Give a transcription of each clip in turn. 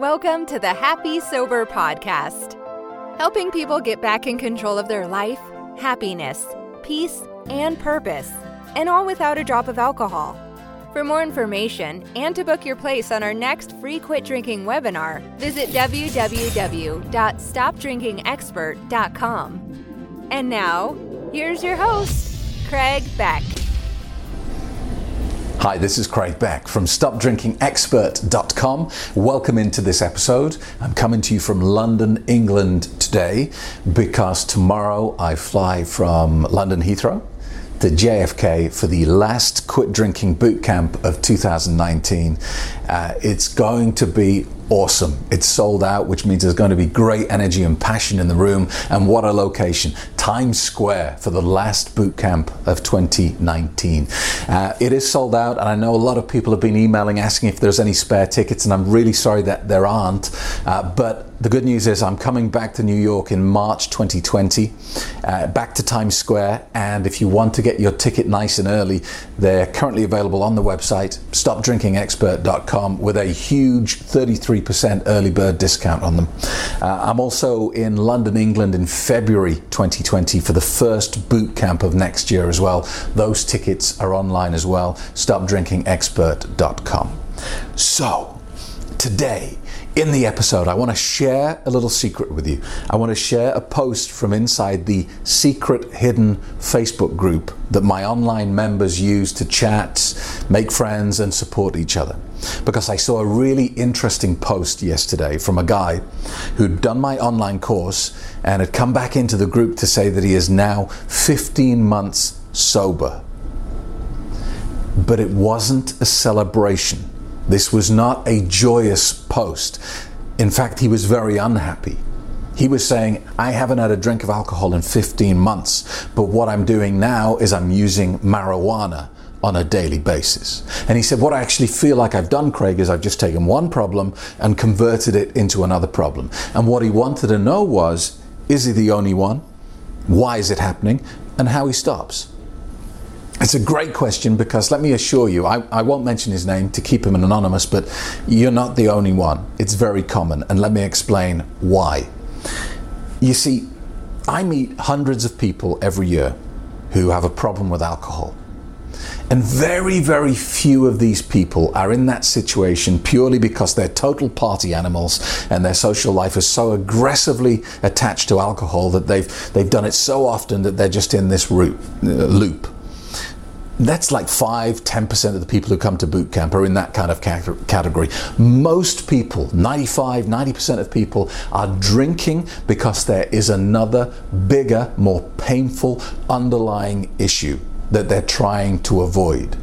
Welcome to the Happy Sober Podcast, helping people get back in control of their life, happiness, peace, and purpose, and all without a drop of alcohol. For more information and to book your place on our next free quit drinking webinar, visit www.stopdrinkingexpert.com. And now, here's your host, Craig Beck. Hi, this is Craig Beck from StopDrinkingExpert.com. Welcome into this episode. I'm coming to you from London, England today because tomorrow I fly from London Heathrow to JFK for the last quit drinking boot camp of 2019. Uh, it's going to be awesome. It's sold out, which means there's going to be great energy and passion in the room. And what a location! Times Square for the last boot camp of 2019. Uh, it is sold out, and I know a lot of people have been emailing asking if there's any spare tickets, and I'm really sorry that there aren't. Uh, but the good news is I'm coming back to New York in March 2020, uh, back to Times Square. And if you want to get your ticket nice and early, they're currently available on the website, stopdrinkingexpert.com, with a huge 33% early bird discount on them. Uh, I'm also in London, England in February 2020 for the first boot camp of next year as well. Those tickets are online as well, stopdrinkingexpert.com. So, today, in the episode, I want to share a little secret with you. I want to share a post from inside the secret hidden Facebook group that my online members use to chat, make friends, and support each other. Because I saw a really interesting post yesterday from a guy who'd done my online course and had come back into the group to say that he is now 15 months sober. But it wasn't a celebration this was not a joyous post. In fact, he was very unhappy. He was saying, I haven't had a drink of alcohol in 15 months, but what I'm doing now is I'm using marijuana on a daily basis. And he said, What I actually feel like I've done, Craig, is I've just taken one problem and converted it into another problem. And what he wanted to know was, Is he the only one? Why is it happening? And how he stops. It's a great question because let me assure you, I, I, won't mention his name to keep him anonymous, but you're not the only one. It's very common, and let me explain why. You see, I meet hundreds of people every year who have a problem with alcohol. And very, very few of these people are in that situation purely because they're total party animals and their social life is so aggressively attached to alcohol that they've, they've done it so often that they're just in this uh, loop that's like 5 10% of the people who come to boot camp are in that kind of category most people 95 90% of people are drinking because there is another bigger more painful underlying issue that they're trying to avoid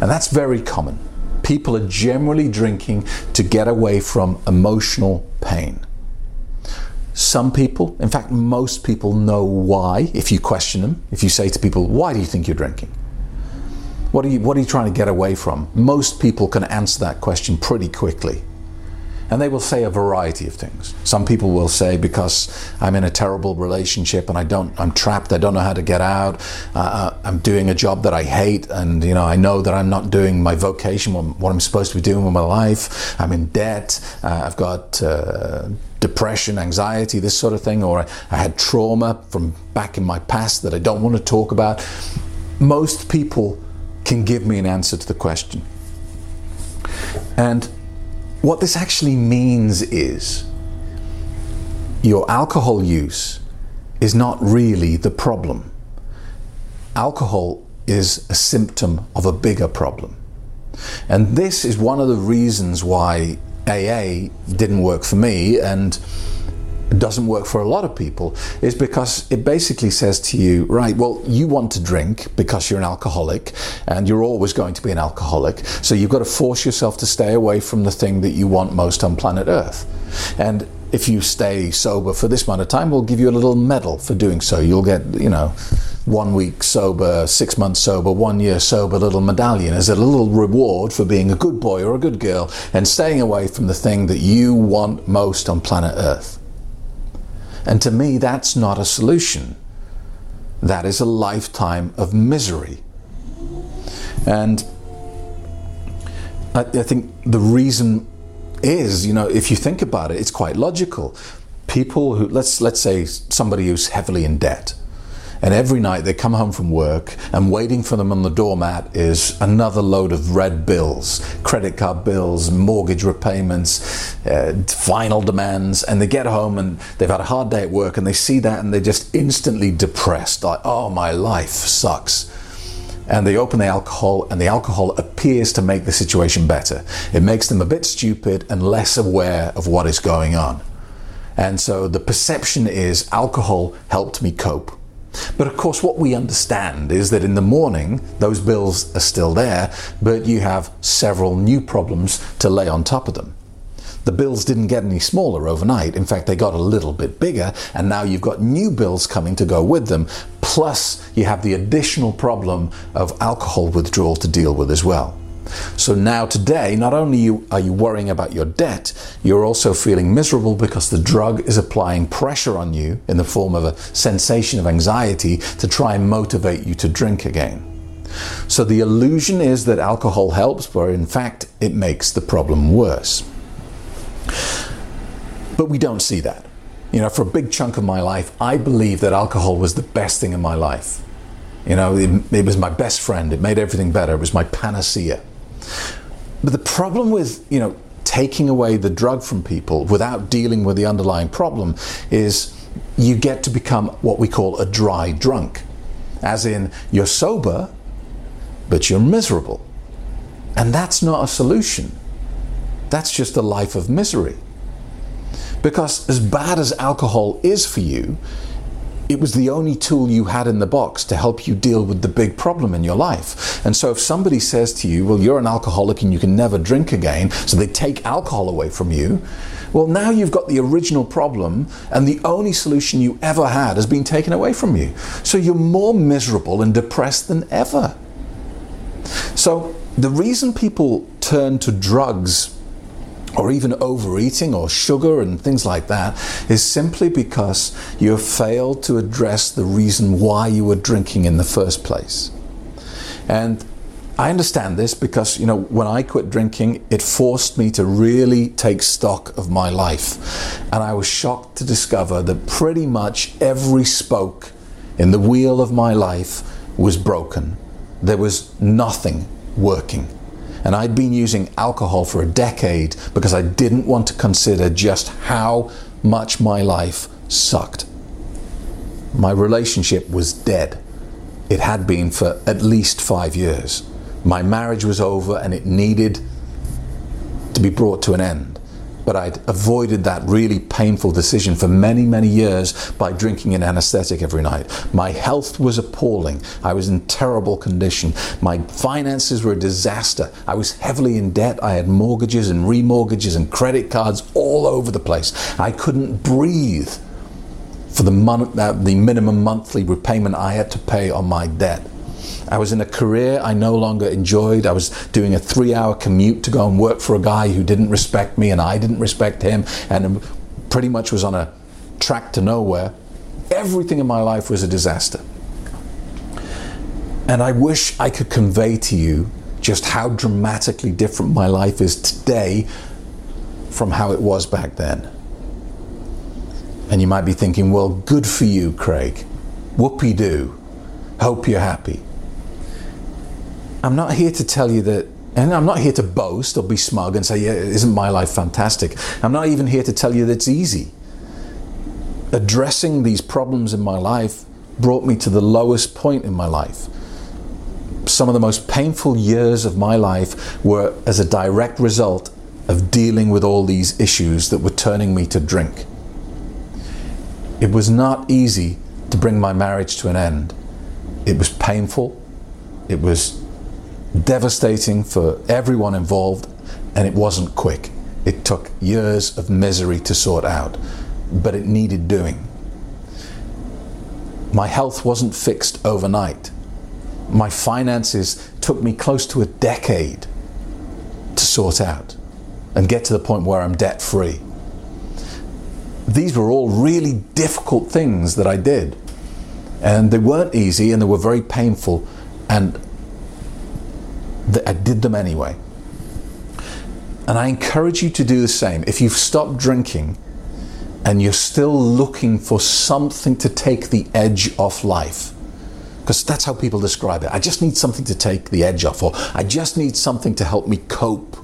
and that's very common people are generally drinking to get away from emotional pain some people, in fact, most people know why if you question them. If you say to people, Why do you think you're drinking? What are you, what are you trying to get away from? Most people can answer that question pretty quickly. And they will say a variety of things. Some people will say, because I'm in a terrible relationship and I don't, I'm trapped, I don't know how to get out, uh, uh I'm doing a job that I hate, and you know, I know that I'm not doing my vocation, what I'm supposed to be doing with my life, I'm in debt, uh, I've got uh, depression, anxiety, this sort of thing, or I, I had trauma from back in my past that I don't want to talk about. Most people can give me an answer to the question. And what this actually means is your alcohol use is not really the problem. Alcohol is a symptom of a bigger problem. And this is one of the reasons why AA didn't work for me and doesn't work for a lot of people is because it basically says to you, right, well, you want to drink because you're an alcoholic and you're always going to be an alcoholic. So you've got to force yourself to stay away from the thing that you want most on planet Earth. And if you stay sober for this amount of time, we'll give you a little medal for doing so. You'll get, you know, one week sober, six months sober, one year sober little medallion as a little reward for being a good boy or a good girl and staying away from the thing that you want most on planet Earth. And to me, that's not a solution. That is a lifetime of misery. And I, I think the reason is, you know, if you think about it, it's quite logical. People who let's let's say somebody who's heavily in debt, and every night they come home from work and waiting for them on the doormat is another load of red bills, credit card bills, mortgage repayments, uh, final demands. And they get home and they've had a hard day at work and they see that and they're just instantly depressed. Like, oh, my life sucks. And they open the alcohol, and the alcohol appears to make the situation better. It makes them a bit stupid and less aware of what is going on. And so the perception is alcohol helped me cope. But of course, what we understand is that in the morning, those bills are still there, but you have several new problems to lay on top of them. The bills didn't get any smaller overnight. In fact, they got a little bit bigger, and now you've got new bills coming to go with them. Plus, you have the additional problem of alcohol withdrawal to deal with as well. So now today, not only are you worrying about your debt, you're also feeling miserable because the drug is applying pressure on you in the form of a sensation of anxiety to try and motivate you to drink again. So the illusion is that alcohol helps, but in fact, it makes the problem worse. But we don't see that. You know, for a big chunk of my life, I believe that alcohol was the best thing in my life. You know, it, it was my best friend. It made everything better. It was my panacea. But the problem with, you know, taking away the drug from people without dealing with the underlying problem is you get to become what we call a dry drunk. As in, you're sober, but you're miserable. And that's not a solution. That's just a life of misery. Because as bad as alcohol is for you, it was the only tool you had in the box to help you deal with the big problem in your life. And so if somebody says to you, well, you're an alcoholic and you can never drink again, so they take alcohol away from you, well, now you've got the original problem and the only solution you ever had has been taken away from you. So you're more miserable and depressed than ever. So the reason people turn to drugs or even overeating or sugar and things like that is simply because you have failed to address the reason why you were drinking in the first place. And I understand this because, you know, when I quit drinking, it forced me to really take stock of my life. And I was shocked to discover that pretty much every spoke in the wheel of my life was broken. There was nothing working. And I'd been using alcohol for a decade because I didn't want to consider just how much my life sucked. My relationship was dead. It had been for at least five years. My marriage was over and it needed to be brought to an end but I'd avoided that really painful decision for many, many years by drinking an anesthetic every night. My health was appalling. I was in terrible condition. My finances were a disaster. I was heavily in debt. I had mortgages and remortgages and credit cards all over the place. I couldn't breathe for the, mon- uh, the minimum monthly repayment I had to pay on my debt. I was in a career I no longer enjoyed. I was doing a three hour commute to go and work for a guy who didn't respect me and I didn't respect him and pretty much was on a track to nowhere. Everything in my life was a disaster. And I wish I could convey to you just how dramatically different my life is today from how it was back then. And you might be thinking, well, good for you, Craig. Whoopie doo. Hope you're happy. I'm not here to tell you that, and I'm not here to boast or be smug and say, yeah, isn't my life fantastic? I'm not even here to tell you that it's easy. Addressing these problems in my life brought me to the lowest point in my life. Some of the most painful years of my life were as a direct result of dealing with all these issues that were turning me to drink. It was not easy to bring my marriage to an end. It was painful. It was devastating for everyone involved, and it wasn't quick. It took years of misery to sort out, but it needed doing. My health wasn't fixed overnight. My finances took me close to a decade to sort out and get to the point where I'm debt free. These were all really difficult things that I did. And they weren't easy and they were very painful. And I did them anyway. And I encourage you to do the same. If you've stopped drinking and you're still looking for something to take the edge off life, because that's how people describe it. I just need something to take the edge off, or I just need something to help me cope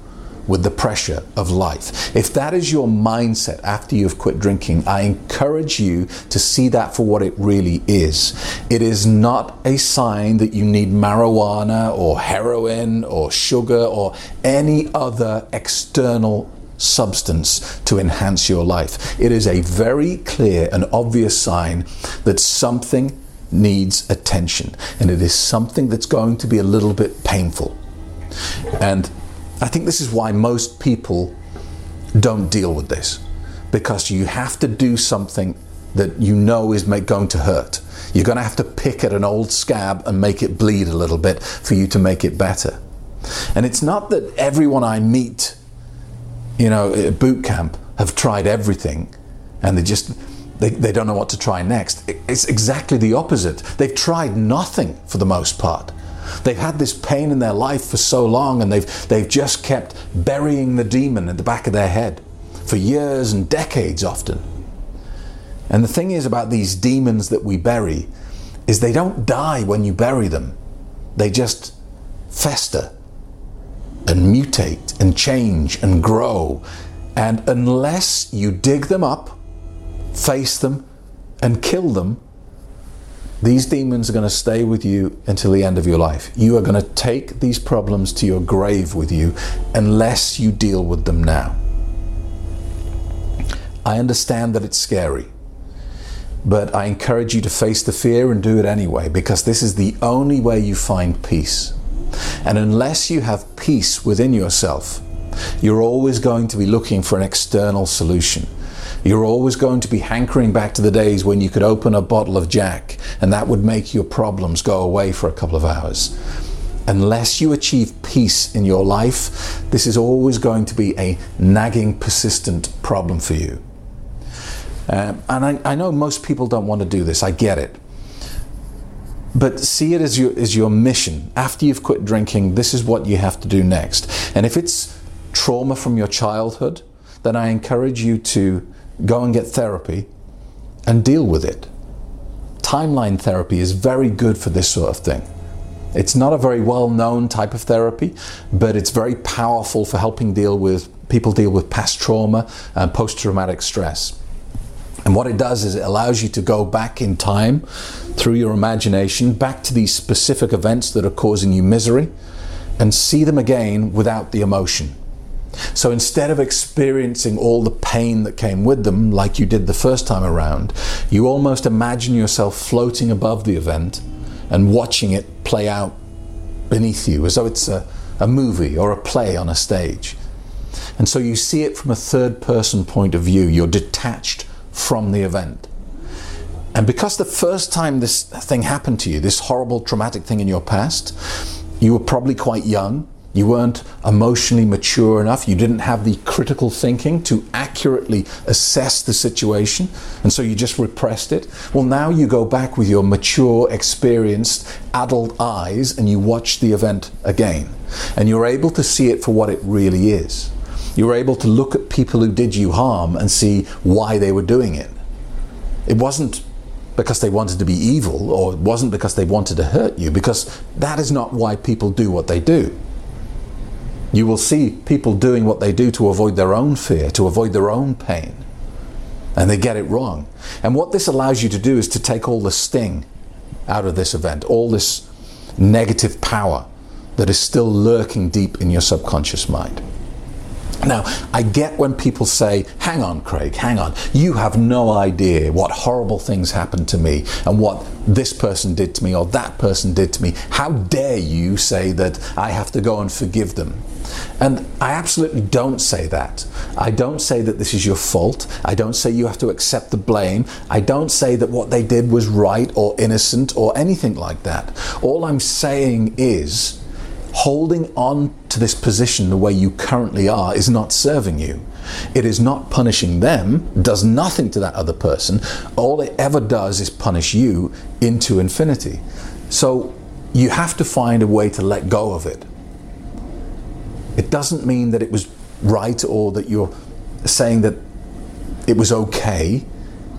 with the pressure of life. If that is your mindset after you've quit drinking, I encourage you to see that for what it really is. It is not a sign that you need marijuana or heroin or sugar or any other external substance to enhance your life. It is a very clear and obvious sign that something needs attention and it is something that's going to be a little bit painful. And I think this is why most people don't deal with this because you have to do something that you know is going to hurt. You're going to have to pick at an old scab and make it bleed a little bit for you to make it better. And it's not that everyone I meet, you know, at boot camp have tried everything and they just they, they don't know what to try next. It's exactly the opposite. They've tried nothing for the most part. They've had this pain in their life for so long and they've, they've just kept burying the demon in the back of their head for years and decades often. And the thing is about these demons that we bury is they don't die when you bury them. They just fester and mutate and change and grow. And unless you dig them up, face them, and kill them, these demons are going to stay with you until the end of your life. You are going to take these problems to your grave with you unless you deal with them now. I understand that it's scary, but I encourage you to face the fear and do it anyway because this is the only way you find peace. And unless you have peace within yourself, you're always going to be looking for an external solution. You're always going to be hankering back to the days when you could open a bottle of Jack and that would make your problems go away for a couple of hours. Unless you achieve peace in your life, this is always going to be a nagging, persistent problem for you. Um, and I, I know most people don't want to do this, I get it but see it as your as your mission. After you've quit drinking, this is what you have to do next. And if it's trauma from your childhood, then I encourage you to go and get therapy and deal with it. Timeline therapy is very good for this sort of thing. It's not a very well known type of therapy, but it's very powerful for helping deal with people deal with past trauma and post traumatic stress. And what it does is it allows you to go back in time through your imagination, back to these specific events that are causing you misery, and see them again without the emotion. So instead of experiencing all the pain that came with them, like you did the first time around, you almost imagine yourself floating above the event and watching it play out beneath you as though it's a, a movie or a play on a stage. And so you see it from a third person point of view. You're detached from the event. And because the first time this thing happened to you, this horrible traumatic thing in your past, you were probably quite young, you weren't emotionally mature enough. You didn't have the critical thinking to accurately assess the situation. And so you just repressed it. Well, now you go back with your mature, experienced adult eyes and you watch the event again. And you're able to see it for what it really is. You're able to look at people who did you harm and see why they were doing it. It wasn't because they wanted to be evil or it wasn't because they wanted to hurt you, because that is not why people do what they do. You will see people doing what they do to avoid their own fear, to avoid their own pain. And they get it wrong. And what this allows you to do is to take all the sting out of this event, all this negative power that is still lurking deep in your subconscious mind. Now, I get when people say, hang on, Craig, hang on. You have no idea what horrible things happened to me and what this person did to me or that person did to me. How dare you say that I have to go and forgive them? And I absolutely don't say that. I don't say that this is your fault. I don't say you have to accept the blame. I don't say that what they did was right or innocent or anything like that. All I'm saying is, holding on to this position the way you currently are is not serving you. It is not punishing them, does nothing to that other person. All it ever does is punish you into infinity. So you have to find a way to let go of it. It doesn't mean that it was right or that you're saying that it was okay.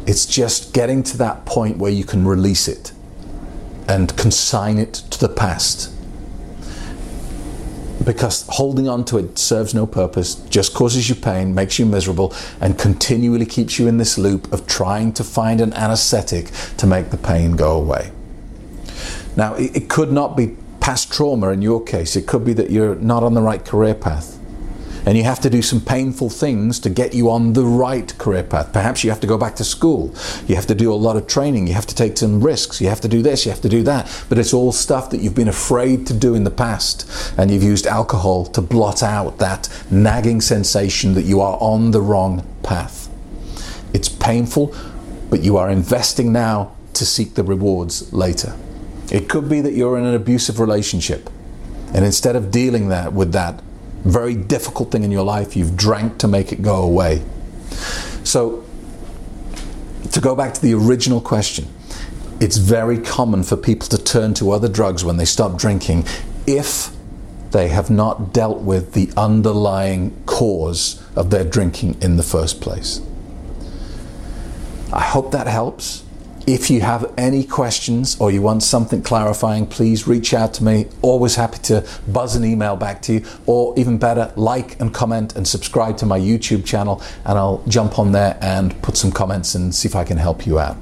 It's just getting to that point where you can release it and consign it to the past. Because holding on to it serves no purpose, just causes you pain, makes you miserable, and continually keeps you in this loop of trying to find an anesthetic to make the pain go away. Now, it, could not be past trauma in your case, it could be that you're not on the right career path and you have to do some painful things to get you on the right career path. Perhaps you have to go back to school. You have to do a lot of training. You have to take some risks. You have to do this. You have to do that. But it's all stuff that you've been afraid to do in the past. And you've used alcohol to blot out that nagging sensation that you are on the wrong path. It's painful, but you are investing now to seek the rewards later. It could be that you're in an abusive relationship. And instead of dealing that with that very difficult thing in your life, you've drank to make it go away. So, to go back to the original question, it's very common for people to turn to other drugs when they stop drinking if they have not dealt with the underlying cause of their drinking in the first place. I hope that helps. If you have any questions or you want something clarifying, please reach out to me. Always happy to buzz an email back to you, or even better, like and comment and subscribe to my YouTube channel, and I'll jump on there and put some comments and see if I can help you out.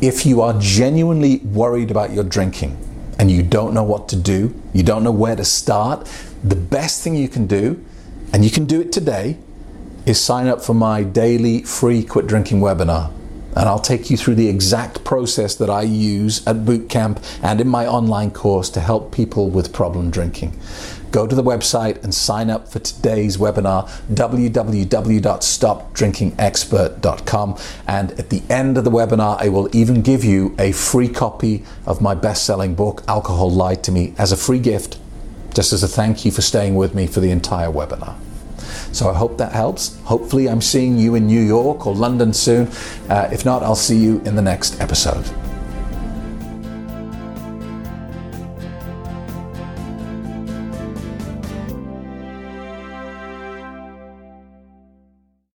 If you are genuinely worried about your drinking and you don't know what to do, you don't know where to start, the best thing you can do, and you can do it today, is sign up for my daily free quit drinking webinar and I'll take you through the exact process that I use at boot camp and in my online course to help people with problem drinking. Go to the website and sign up for today's webinar, www.stopdrinkingexpert.com. And at the end of the webinar, I will even give you a free copy of my best selling book, Alcohol Lied to Me, as a free gift, just as a thank you for staying with me for the entire webinar. So I hope that helps. Hopefully, I'm seeing you in New York or London soon. Uh, if not, I'll see you in the next episode.